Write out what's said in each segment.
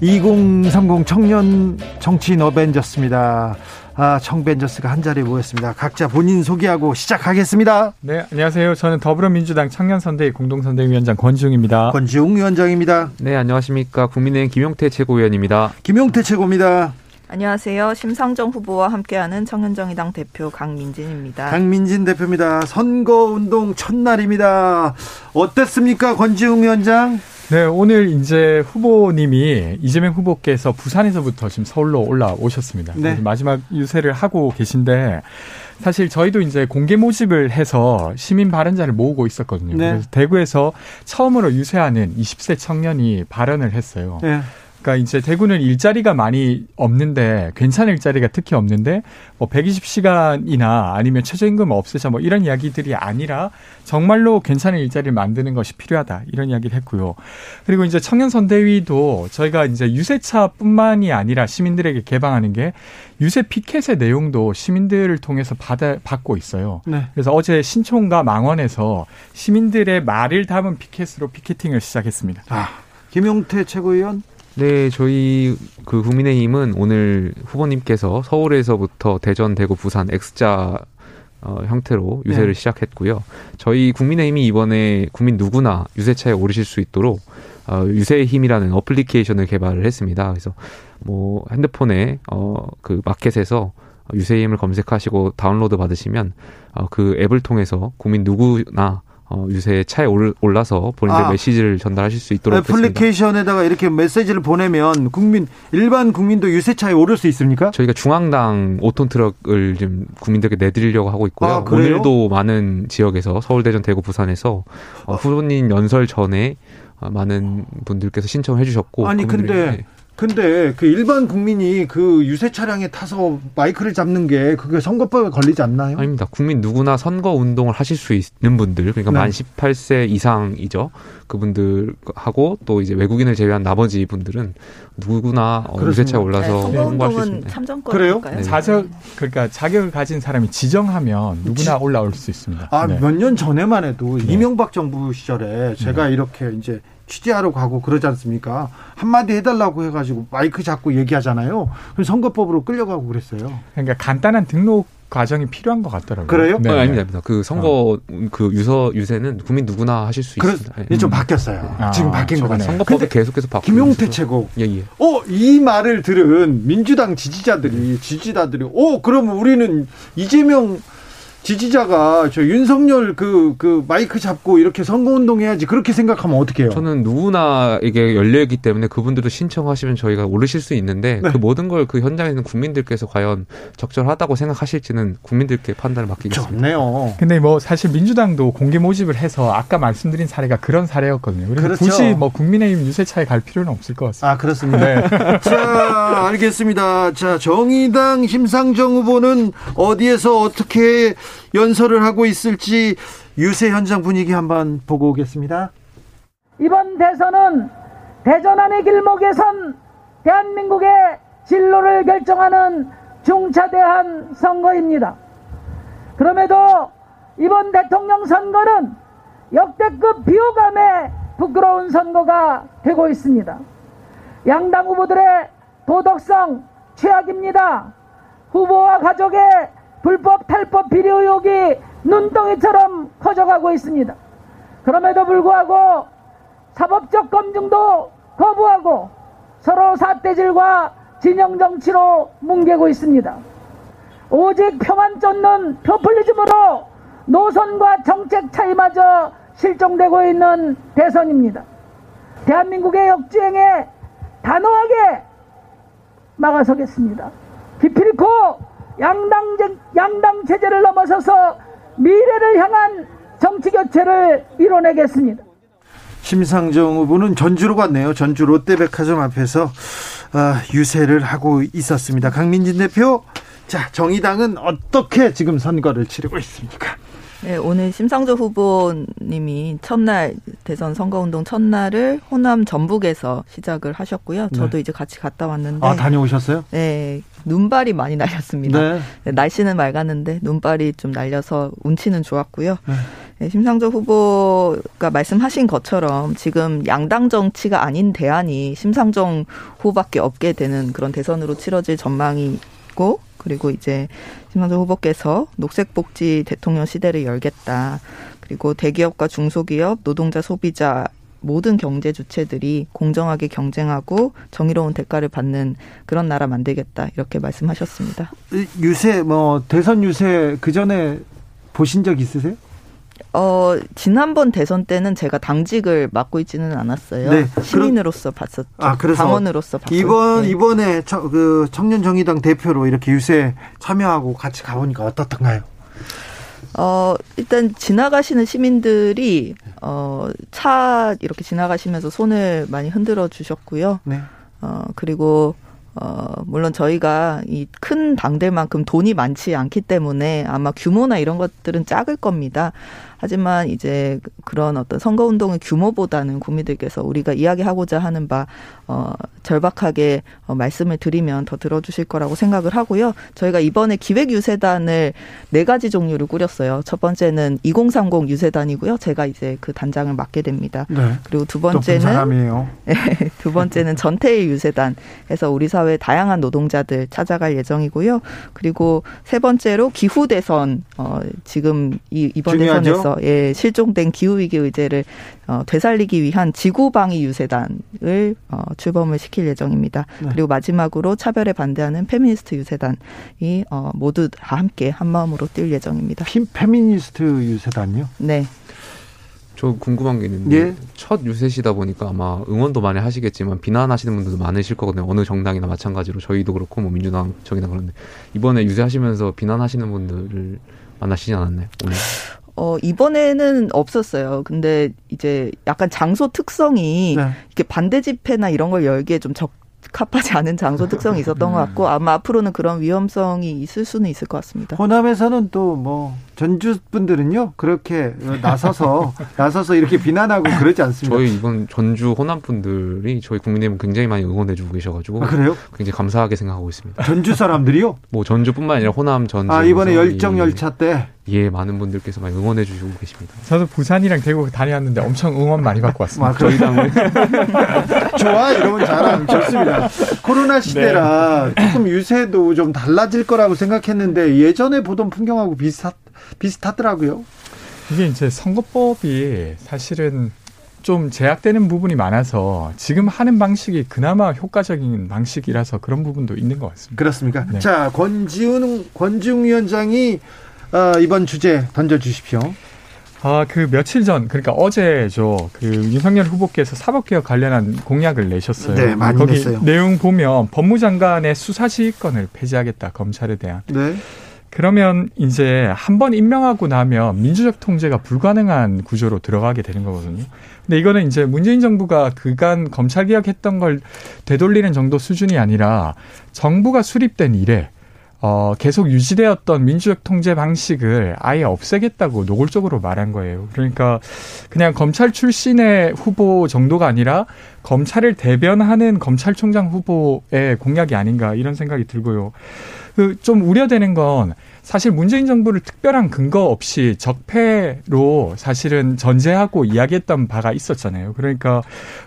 2030 청년 정치인 어벤져스입니다. 아, 청벤져스가 한 자리에 모였습니다. 각자 본인 소개하고 시작하겠습니다. 네, 안녕하세요. 저는 더불어민주당 청년선대위 공동선대위원장 권지웅입니다. 권지웅 위원장입니다. 네, 안녕하십니까. 국민의힘 김용태 최고위원입니다. 김용태 최고입니다. 안녕하세요. 심상정 후보와 함께하는 청년정의당 대표 강민진입니다. 강민진 대표입니다. 선거운동 첫날입니다. 어땠습니까, 권지웅 위원장? 네, 오늘 이제 후보님이 이재명 후보께서 부산에서부터 지금 서울로 올라오셨습니다. 네. 마지막 유세를 하고 계신데 사실 저희도 이제 공개 모집을 해서 시민 발언자를 모으고 있었거든요. 네. 그래서 대구에서 처음으로 유세하는 20세 청년이 발언을 했어요. 네. 그러니까 이제 대구는 일자리가 많이 없는데 괜찮은 일자리가 특히 없는데 뭐 120시간이나 아니면 최저임금 없애자 뭐 이런 이야기들이 아니라 정말로 괜찮은 일자리를 만드는 것이 필요하다 이런 이야기를 했고요. 그리고 이제 청년 선대위도 저희가 이제 유세차뿐만이 아니라 시민들에게 개방하는 게 유세 피켓의 내용도 시민들을 통해서 받아 받고 있어요. 네. 그래서 어제 신촌과 망원에서 시민들의 말을 담은 피켓으로 피켓팅을 시작했습니다. 아, 김용태 최고위원? 네, 저희 그 국민의힘은 오늘 후보님께서 서울에서부터 대전, 대구, 부산 X자 어, 형태로 유세를 네. 시작했고요. 저희 국민의힘이 이번에 국민 누구나 유세차에 오르실 수 있도록 어, 유세의 힘이라는 어플리케이션을 개발을 했습니다. 그래서 뭐 핸드폰에 어, 그 마켓에서 유세의 힘을 검색하시고 다운로드 받으시면 어, 그 앱을 통해서 국민 누구나 어, 유세 차에 올, 올라서 본인들 아. 메시지를 전달하실 수 있도록. 애플리케이션에다가 이렇게 메시지를 보내면 국민 일반 국민도 유세차에 오를 수 있습니까? 저희가 중앙당 5톤 트럭을 좀 국민들께 내드리려고 하고 있고요. 아, 그래요? 오늘도 많은 지역에서 서울, 대전, 대구, 부산에서 어, 후보님 연설 전에 어, 많은 분들께서 신청을 해주셨고 아니, 근데 네. 근데 그 일반 국민이 그 유세 차량에 타서 마이크를 잡는 게 그게 선거법에 걸리지 않나요? 아닙니다. 국민 누구나 선거 운동을 하실 수 있는 분들, 그러니까 네. 만 18세 이상이죠. 그분들하고 또 이제 외국인을 제외한 나머지 분들은 누구나 어, 그렇습니다. 유세차에 네, 올라서 수 선거운동은 있습니다. 참정권일까요? 네. 자격 그러니까 자격을 가진 사람이 지정하면 누구나 올라올 수 있습니다. 아, 네. 몇년 전에만 해도 네. 이명박 정부 시절에 제가 이렇게 이제 취재하러 가고 그러지 않습니까? 한마디 해달라고 해가지고 마이크 잡고 얘기하잖아요. 그럼 선거법으로 끌려가고 그랬어요. 그러니까 간단한 등록 과정이 필요한 것 같더라고요. 그래요? 네. 어, 아닙니다. 그 선거 그 유서 유세는 국민 누구나 하실 수 그래, 있습니다. 예. 이제 좀 바뀌었어요. 아, 지금 바뀐 것. 같아요. 선거법이 계속해서 바뀌고 김용태. 최고. 예, 예. 어, 이 말을 들은 민주당 지지자들이, 지지자들이, 어, 그러면 우리는 이재명 지지자가 저 윤석열 그, 그 마이크 잡고 이렇게 선거운동 해야지. 그렇게 생각하면 어떡해요? 저는 누구나에게 열려 있기 때문에 그분들도 신청하시면 저희가 오르실 수 있는데 네. 그 모든 걸 그 현장에 있는 국민들께서 과연 적절하다고 생각하실지는 국민들께 판단을 맡기겠습니다. 좋네요. 근데 뭐 사실 민주당도 공개 모집을 해서 아까 말씀드린 사례가 그런 사례였거든요. 그래서 그렇죠. 굳이 뭐 국민의힘 유세차에 갈 필요는 없을 것 같습니다. 아, 그렇습니다. 네. 자, 알겠습니다. 자, 정의당 심상정 후보는 어디에서 어떻게 연설을 하고 있을지 유세 현장 분위기 한번 보고 오겠습니다. 이번 대선은 대전 안의 길목에선 대한민국의 진로를 결정하는 중차대한 선거입니다. 그럼에도 이번 대통령 선거는 역대급 비호감의 부끄러운 선거가 되고 있습니다. 양당 후보들의 도덕성 최악입니다. 후보와 가족의 불법 탈법 비리 의혹이 눈덩이처럼 커져가고 있습니다. 그럼에도 불구하고 사법적 검증도 거부하고 서로 사태질과 진영 정치로 뭉개고 있습니다. 오직 표만 쫓는 표퓰리즘으로 노선과 정책 차이마저 실종되고 있는 대선입니다. 대한민국의 역주행에 단호하게 막아서겠습니다. 기필코 양당, 제- 양당 체제를 넘어서서 미래를 향한 정치 교체를 이뤄내겠습니다. 심상정 후보는 전주로 갔네요. 전주 롯데백화점 앞에서 아, 유세를 하고 있었습니다. 강민진 대표, 자 정의당은 어떻게 지금 선거를 치르고 있습니까? 네, 오늘 심상조 후보님이 첫날 대선 선거운동 첫날을 호남 전북에서 시작을 하셨고요. 저도 네. 이제 같이 갔다 왔는데 아 다녀오셨어요? 네, 눈발이 많이 날렸습니다. 네. 네, 날씨는 맑았는데 눈발이 좀 날려서 운치는 좋았고요. 네. 네, 심상조 후보가 말씀하신 것처럼 지금 양당 정치가 아닌 대안이 심상정 후보밖에 없게 되는 그런 대선으로 치러질 전망이고 그리고 이제 심상정 후보께서 녹색 복지 대통령 시대를 열겠다. 그리고 대기업과 중소기업, 노동자, 소비자 모든 경제 주체들이 공정하게 경쟁하고 정의로운 대가를 받는 그런 나라 만들겠다 이렇게 말씀하셨습니다. 유세 뭐 대선 유세 그 전에 보신 적 있으세요? 어 지난번 대선 때는 제가 당직을 맡고 있지는 않았어요. 네. 시민으로서 봤었죠. 아, 그래서 당원으로서 봤었죠. 이번 네. 이번에 저, 그 청년 정의당 대표로 이렇게 유세 참여하고 같이 가보니까 어떻던가요? 어, 일단 지나가시는 시민들이 어, 차 이렇게 지나가시면서 손을 많이 흔들어 주셨고요. 네. 어, 그리고 어, 물론 저희가 이 큰 당들만큼 돈이 많지 않기 때문에 아마 규모나 이런 것들은 작을 겁니다. 하지만 이제 그런 어떤 선거운동의 규모보다는 국민들께서 우리가 이야기하고자 하는 바, 어, 절박하게 어, 말씀을 드리면 더 들어주실 거라고 생각을 하고요. 저희가 이번에 기획유세단을 네 가지 종류를 꾸렸어요. 첫 번째는 2030 유세단이고요. 제가 이제 그 단장을 맡게 됩니다. 네. 그리고 두 번째는 사람이에요. 두 번째는 전태일 유세단 해서 우리 사회 다양한 노동자들 찾아갈 예정이고요. 그리고 세 번째로 기후 대선 어 지금 이 이번 중요하죠? 대선에서 예 실종된 기후 위기 의제를 어 되살리기 위한 지구 방위 유세단을 어 출범을 시킬 예정입니다. 네. 그리고 마지막으로 차별에 반대하는 페미니스트 유세단이 어 모두 다 함께 한 마음으로 뛸 예정입니다. 핀 페미니스트 유세단요? 네. 저 궁금한 게 있는데 예. 첫 유세시다 보니까 아마 응원도 많이 하시겠지만 비난하시는 분들도 많으실 거거든요. 어느 정당이나 마찬가지로 저희도 그렇고 뭐 민주당 정이나 그런데 이번에 유세하시면서 비난하시는 분들을 만나시지 않았나요? 오늘 어, 이번에는 없었어요. 근데 이제 약간 장소 특성이 네. 이렇게 반대 집회나 이런 걸 열기에 좀 적합하지 않은 장소 특성이 있었던 것 같고 아마 앞으로는 그런 위험성이 있을 수는 있을 것 같습니다. 호남에서는 또 뭐 전주 분들은요 그렇게 나서서 나서서 이렇게 비난하고 그러지 않습니다. 저희 이번 전주 호남 분들이 저희 국민의힘 굉장히 많이 응원해주고 계셔가지고 아, 그래요? 굉장히 감사하게 생각하고 있습니다. 전주 사람들이요? 뭐 전주뿐만 아니라 호남 전주 아 이번에 열정 예, 열차 때 예 많은 분들께서 많이 응원해 주시고 계십니다. 저도 부산이랑 대구 다녀왔는데 엄청 응원 많이 받고 왔습니다. 막 저희 당을 좋아 이러면 자랑 좋습니다. 코로나 시대라 조금 유세도 좀 달라질 거라고 생각했는데 예전에 보던 풍경하고 비슷하, 비슷하더라고요. 이게 이제 선거법이 사실은 좀 제약되는 부분이 많아서 지금 하는 방식이 그나마 효과적인 방식이라서 그런 부분도 있는 것 같습니다. 그렇습니까? 네. 자 권지훈 권지웅 위원장이 어, 이번 주제 던져 주십시오. 아, 그 며칠 전, 그러니까 어제죠. 그 윤석열 후보께서 사법개혁 관련한 공약을 내셨어요. 네, 많이 거기 냈어요. 내용 보면 법무장관의 수사지휘권을 폐지하겠다, 검찰에 대한. 네. 그러면 이제 한 번 임명하고 나면 민주적 통제가 불가능한 구조로 들어가게 되는 거거든요. 근데 이거는 이제 문재인 정부가 그간 검찰 개혁했던 걸 되돌리는 정도 수준이 아니라 정부가 수립된 이래 어, 계속 유지되었던 민주적 통제 방식을 아예 없애겠다고 노골적으로 말한 거예요. 그러니까 그냥 검찰 출신의 후보 정도가 아니라 검찰을 대변하는 검찰총장 후보의 공약이 아닌가 이런 생각이 들고요. 그 좀 우려되는 건 사실 문재인 정부를 특별한 근거 없이 적폐로 사실은 전제하고 이야기했던 바가 있었잖아요. 그러니까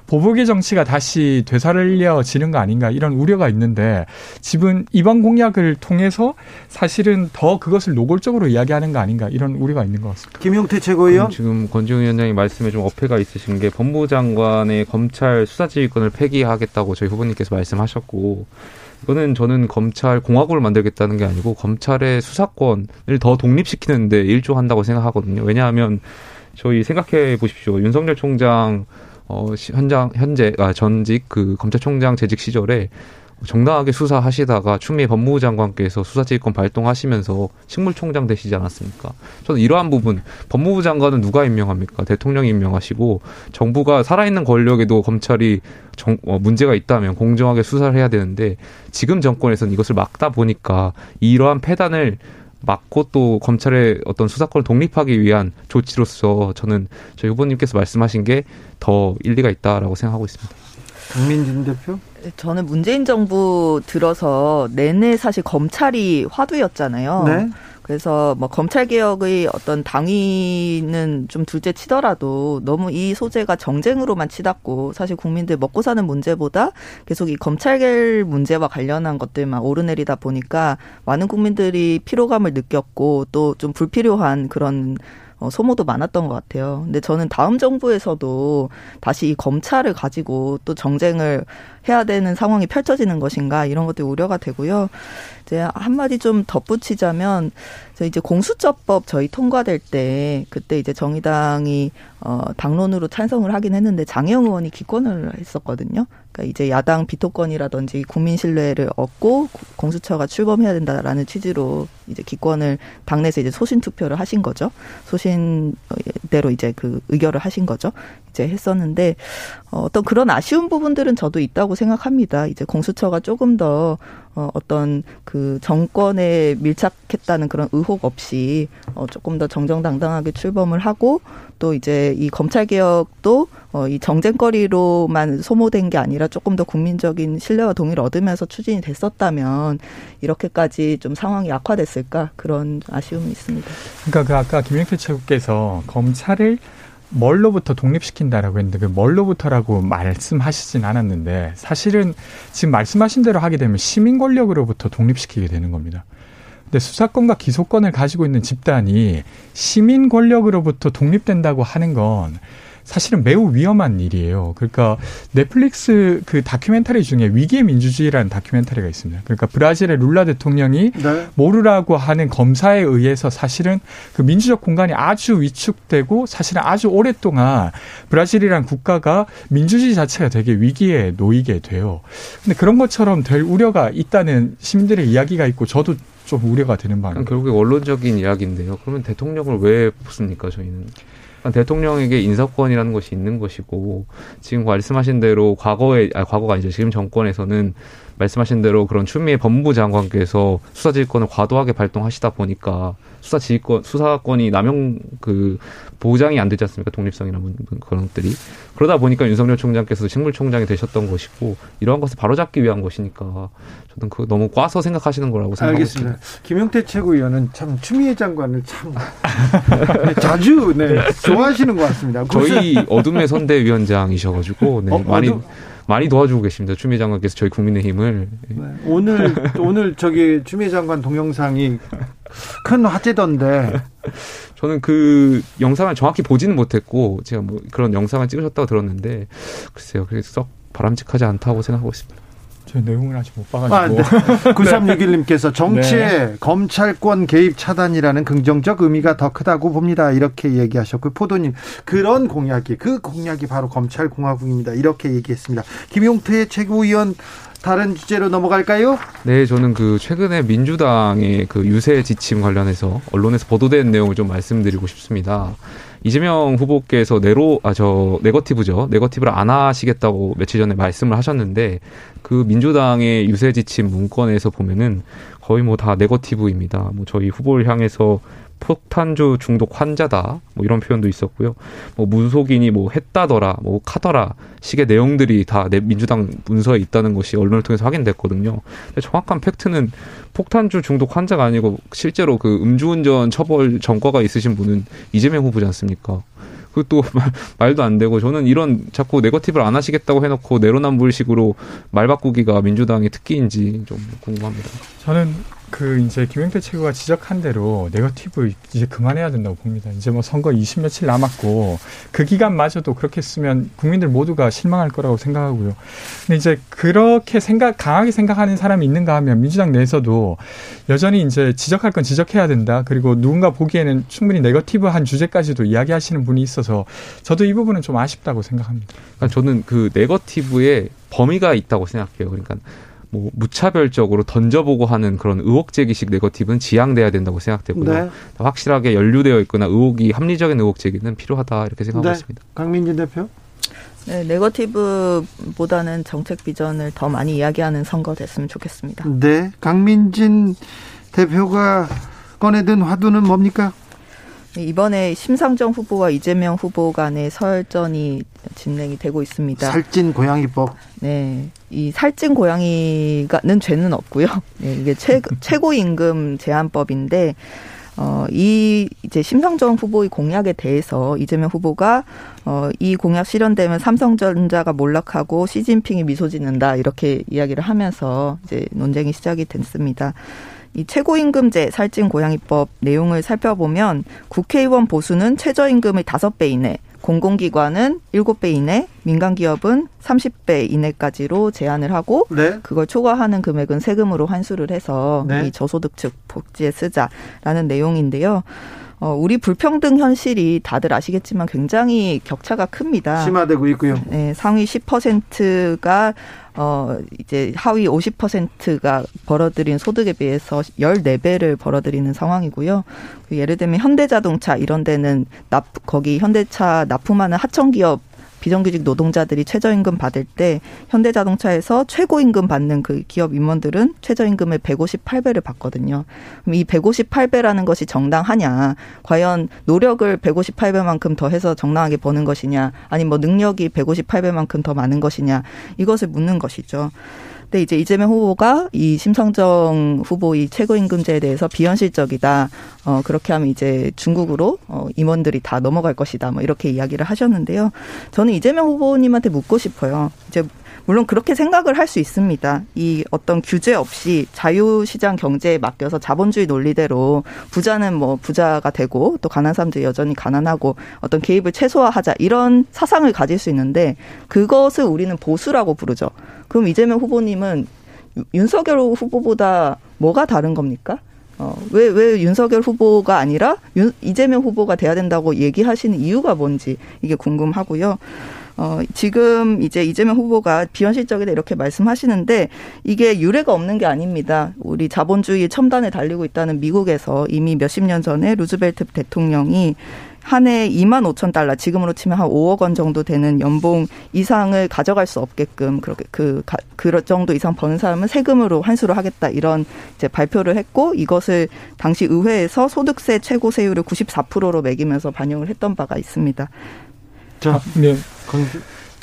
보복의 정치가 다시 되살려지는 거 아닌가 이런 우려가 있는데 지금 이번 공약을 통해서 사실은 더 그것을 노골적으로 이야기하는 거 아닌가 이런 우려가 있는 것 같습니다. 김용태 최고위원. 지금 권지웅 위원장이 말씀에 좀 어폐가 있으신 게 법무장관의 검찰 수사지휘권을 폐기하겠다고 저희 후보님께서 말씀하셨고 이거는 저는 검찰 공화국을 만들겠다는 게 아니고 검찰의 수사권을 더 독립시키는데 일조한다고 생각하거든요. 왜냐하면 저희 생각해 보십시오. 윤석열 총장 어 시- 현장 현재 아 전직 그 검찰총장 재직 시절에 정당하게 수사하시다가 추미애 법무부 장관께서 수사지휘권 발동하시면서 식물총장 되시지 않았습니까? 저는 이러한 부분 법무부 장관은 누가 임명합니까? 대통령이 임명하시고 정부가 살아있는 권력에도 검찰이 정, 어, 문제가 있다면 공정하게 수사를 해야 되는데 지금 정권에서는 이것을 막다 보니까 이러한 폐단을 막고 또 검찰의 어떤 수사권을 독립하기 위한 조치로서 저는 저희 후보님께서 말씀하신 게 더 일리가 있다라고 생각하고 있습니다. 강민진 대표? 저는 문재인 정부 들어서 내내 사실 검찰이 화두였잖아요. 네. 그래서 뭐 검찰 개혁의 어떤 당위는 좀 둘째 치더라도 너무 이 소재가 정쟁으로만 치닫고 사실 국민들 먹고 사는 문제보다 계속 이 검찰 문제와 관련한 것들만 오르내리다 보니까 많은 국민들이 피로감을 느꼈고 또 좀 불필요한 그런 어, 소모도 많았던 것 같아요. 근데 저는 다음 정부에서도 다시 이 검찰을 가지고 또 정쟁을 해야 되는 상황이 펼쳐지는 것인가 이런 것들이 우려가 되고요. 이제 한마디 좀 덧붙이자면 저 이제 공수처법 저희 통과될 때 그때 이제 정의당이 어 당론으로 찬성을 하긴 했는데 장영 의원이 기권을 했었거든요. 그러니까 이제 야당 비토권이라든지 국민 신뢰를 얻고 공수처가 출범해야 된다라는 취지로 이제 기권을 당내에서 이제 소신 투표를 하신 거죠. 소신대로 이제 그 의결을 하신 거죠. 이제 했었는데 어, 어떤 그런 아쉬운 부분들은 저도 있다고 생각합니다. 이제 공수처가 조금 더 어, 어떤 그 정권에 밀착했다는 그런 의혹 없이 어, 조금 더 정정당당하게 출범을 하고 또 이제 이 검찰 개혁도 어, 이 정쟁거리로만 소모된 게 아니라 조금 더 국민적인 신뢰와 동의를 얻으면서 추진이 됐었다면 이렇게까지 좀 상황이 악화됐을까 그런 아쉬움이 있습니다. 그러니까 그 아까 김영태 최고께서 검찰을 뭘로부터 독립시킨다라고 했는데 그 뭘로부터라고 말씀하시진 않았는데 사실은 지금 말씀하신 대로 하게 되면 시민 권력으로부터 독립시키게 되는 겁니다. 근데 수사권과 기소권을 가지고 있는 집단이 시민 권력으로부터 독립된다고 하는 건 사실은 매우 위험한 일이에요. 그러니까 넷플릭스 그 다큐멘터리 중에 위기의 민주주의라는 다큐멘터리가 있습니다. 그러니까 브라질의 룰라 대통령이 네. 모르라고 하는 검사에 의해서 사실은 그 민주적 공간이 아주 위축되고 사실은 아주 오랫동안 브라질이란 국가가 민주주의 자체가 되게 위기에 놓이게 돼요. 근데 그런 것처럼 될 우려가 있다는 시민들의 이야기가 있고 저도 좀 우려가 되는 바입니다. 결국에 원론적인 이야기인데요. 그러면 대통령을 왜 뽑습니까, 저희는? 대통령에게 인사권이라는 것이 있는 것이고 지금 말씀하신 대로 과거에 아 과거가 아니죠. 지금 정권에서는 말씀하신 대로 그런 추미애 법무부 장관께서 수사지휘권을 과도하게 발동하시다 보니까 수사 지휘권 수사권이 남용 그 보장이 안 되지 않습니까 독립성이나 그런 것들이 그러다 보니까 윤석열 총장께서 식물총장이 되셨던 것이고 이러한 것을 바로잡기 위한 것이니까 저는 그 너무 꽈서 생각하시는 거라고 생각하고 알겠습니다. 있습니다. 김용태 최고위원은 참 추미애 장관을 참 자주 네, 좋아하시는 것 같습니다. 저희 어둠의 선대위원장이셔가지고 네, 어, 많이 어둠? 많이 도와주고 계십니다. 추미애 장관께서 저희 국민의힘을 네. 오늘 오늘 저기 추미애 장관 동영상이 큰 화제던데 저는 그 영상을 정확히 보지는 못했고 제가 뭐 그런 영상을 찍으셨다고 들었는데 글쎄요, 그래서 썩 바람직하지 않다고 생각하고 있습니다. 저 내용을 아직 못 봐가지고. 아, 네. 9361님께서 정치에 네. 검찰권 개입 차단이라는 긍정적 의미가 더 크다고 봅니다. 이렇게 얘기하셨고, 포도님, 그런 공약이, 그 공약이 바로 검찰 공화국입니다. 이렇게 얘기했습니다. 김용태 최고위원, 다른 주제로 넘어갈까요? 네, 저는 그 최근에 민주당의 그 유세 지침 관련해서 언론에서 보도된 내용을 좀 말씀드리고 싶습니다. 이재명 후보께서 네로 아 저 네거티브죠. 네거티브를 안 하시겠다고 며칠 전에 말씀을 하셨는데 그 민주당의 유세 지침 문건에서 보면은 거의 뭐 다 네거티브입니다. 뭐 저희 후보를 향해서 폭탄주 중독 환자다 뭐 이런 표현도 있었고요. 뭐 무속인이 뭐 했다더라, 뭐 카더라 식의 내용들이 다 민주당 문서에 있다는 것이 언론을 통해서 확인됐거든요. 정확한 팩트는 폭탄주 중독 환자가 아니고 실제로 그 음주운전 처벌 전과가 있으신 분은 이재명 후보지 않습니까? 그것도 말도 안 되고 저는 이런 자꾸 네거티브를 안 하시겠다고 해놓고 내로남불식으로 말 바꾸기가 민주당의 특기인지 좀 궁금합니다. 저는 그 이제 김영태 최고가 지적한 대로 네거티브 이제 그만해야 된다고 봅니다. 이제 뭐 선거 20 며칠 남았고 그 기간마저도 그렇게 쓰면 국민들 모두가 실망할 거라고 생각하고요. 근데 이제 그렇게 생각 강하게 생각하는 사람이 있는가 하면 민주당 내에서도 여전히 이제 지적할 건 지적해야 된다. 그리고 누군가 보기에는 충분히 네거티브한 주제까지도 이야기하시는 분이 있어서 저도 이 부분은 좀 아쉽다고 생각합니다. 그러니까 저는 그 네거티브에 범위가 있다고 생각해요. 그러니까 뭐 무차별적으로 던져보고 하는 그런 의혹 제기식 네거티브는 지양돼야 된다고 생각되고요. 네. 확실하게 연루되어 있거나 의혹이 합리적인 의혹 제기는 필요하다 이렇게 생각하고 네. 있습니다. 강민진 대표. 네, 네거티브보다는 정책 비전을 더 많이 이야기하는 선거 됐으면 좋겠습니다. 네. 강민진 대표가 꺼내든 화두는 뭡니까? 네, 이번에 심상정 후보와 이재명 후보 간의 설전이 진행이 되고 있습니다. 살찐 고양이법. 네, 이 살찐 고양이가는 죄는 없고요. 네, 이게 최, 최고 임금 제한법인데 어, 이 이제 심상정 후보의 공약에 대해서 이재명 후보가 어, 이 공약 실현되면 삼성전자가 몰락하고 시진핑이 미소 짓는다 이렇게 이야기를 하면서 이제 논쟁이 시작이 됐습니다. 이 최고임금제 살찐 고양이법 내용을 살펴보면 국회의원 보수는 최저임금의 다섯 배 이내, 공공기관은 일곱 배 이내, 민간기업은 삼십 배 이내까지로 제한을 하고 네. 그걸 초과하는 금액은 세금으로 환수를 해서 네. 이 저소득층 복지에 쓰자라는 내용인데요. 어, 우리 불평등 현실이 다들 아시겠지만 굉장히 격차가 큽니다. 심화되고 있고요. 네, 상위 10%가 어 이제 하위 50%가 벌어들인 소득에 비해서 14배를 벌어들이는 상황이고요. 그 예를 들면 현대자동차 이런 데는 납 거기 현대차 납품하는 하청 기업 비정규직 노동자들이 최저임금 받을 때 현대자동차에서 최고임금 받는 그 기업 임원들은 최저임금의 158배를 받거든요. 그럼 이 158배라는 것이 정당하냐? 과연 노력을 158배만큼 더 해서 정당하게 버는 것이냐? 아니 뭐 능력이 158배만큼 더 많은 것이냐? 이것을 묻는 것이죠. 근데 이제 이재명 후보가 이 심상정 후보의 최고임금제에 대해서 비현실적이다. 어, 그렇게 하면 이제 중국으로 어, 임원들이 다 넘어갈 것이다. 뭐 이렇게 이야기를 하셨는데요. 저는 이재명 후보님한테 묻고 싶어요. 이제 물론 그렇게 생각을 할 수 있습니다. 이 어떤 규제 없이 자유시장 경제에 맡겨서 자본주의 논리대로 부자는 뭐 부자가 되고 또 가난한 사람들이 여전히 가난하고 어떤 개입을 최소화하자 이런 사상을 가질 수 있는데 그것을 우리는 보수라고 부르죠. 그럼 이재명 후보님은 유- 윤석열 후보보다 뭐가 다른 겁니까? 어, 왜, 왜 윤석열 후보가 아니라 윤, 이재명 후보가 돼야 된다고 얘기하시는 이유가 뭔지 이게 궁금하고요. 어, 지금 이제 이재명 후보가 비현실적이다 이렇게 말씀하시는데 이게 유례가 없는 게 아닙니다. 우리 자본주의 첨단에 달리고 있다는 미국에서 이미 몇십 년 전에 루즈벨트 대통령이 한 해 2만 5천 달러, 지금으로 치면 한 5억 원 정도 되는 연봉 이상을 가져갈 수 없게끔 그렇게 그 가- 그럴 정도 이상 버는 사람은 세금으로 환수를 하겠다 이런 이제 발표를 했고 이것을 당시 의회에서 소득세 최고 세율을 94%로 매기면서 반영을 했던 바가 있습니다. 자, 네. 강-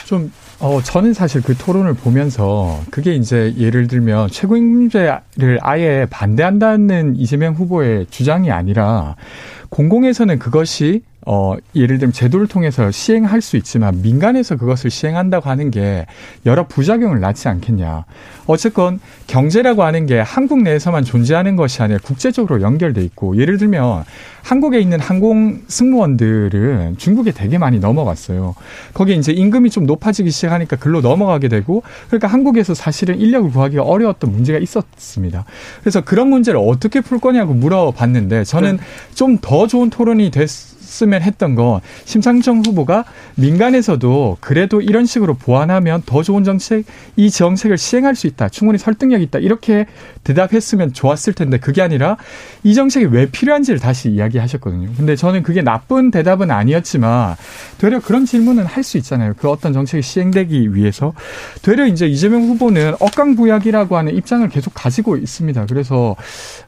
좀, 어, 저는 사실 그 토론을 보면서 그게 이제 예를 들면 최고임금제를 아예 반대한다는 이재명 후보의 주장이 아니라 공공에서는 그것이 어, 예를 들면 제도를 통해서 시행할 수 있지만 민간에서 그것을 시행한다고 하는 게 여러 부작용을 낳지 않겠냐. 어쨌건 경제라고 하는 게 한국 내에서만 존재하는 것이 아니라 국제적으로 연결돼 있고 예를 들면 한국에 있는 항공 승무원들은 중국에 되게 많이 넘어갔어요. 거기에 이제 임금이 좀 높아지기 시작하니까 글로 넘어가게 되고 그러니까 한국에서 사실은 인력을 구하기가 어려웠던 문제가 있었습니다. 그래서 그런 문제를 어떻게 풀 거냐고 물어봤는데 저는 좀 더 좋은 토론이 됐 으면 했던 건 심상정 후보가 민간에서도 그래도 이런 식으로 보완하면 더 좋은 정책, 이 정책을 시행할 수 있다. 충분히 설득력 있다. 이렇게 대답했으면 좋았을 텐데 그게 아니라 이 정책이 왜 필요한지를 다시 이야기하셨거든요. 근데 저는 그게 나쁜 대답은 아니었지만 되려 그런 질문은 할 수 있잖아요. 그 어떤 정책이 시행되기 위해서 되려 이제 이재명 후보는 억강부약이라고 하는 입장을 계속 가지고 있습니다. 그래서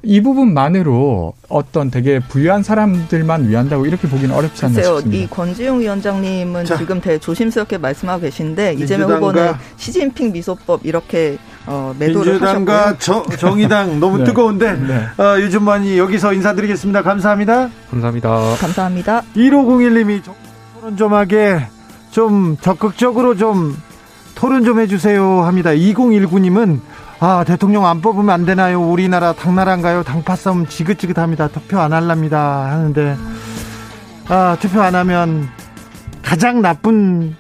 이 부분만으로 어떤 되게 부유한 사람들만 위한다고 이렇게 보기는 어렵지 않나 글쎄요, 싶습니다. 이 권지용 위원장님은 자. 지금 되게 조심스럽게 말씀하고 계신데 이재명 후보는 시진핑 미소법 이렇게 어, 매도를 하셨고요. 민주당과 정, 정의당 너무 네. 뜨거운데 네. 어, 유준만이 여기서 인사드리겠습니다. 감사합니다. 감사합니다. 감사합니다. 1501님이 토론 좀 하게 좀 적극적으로 좀 토론 좀 해주세요 합니다. 2019님은 아 대통령 안 뽑으면 안 되나요? 우리나라 당나라인가요? 당파 싸움 지긋지긋합니다. 투표 안 할랍니다 하는데 아 투표 안 하면 가장 나쁜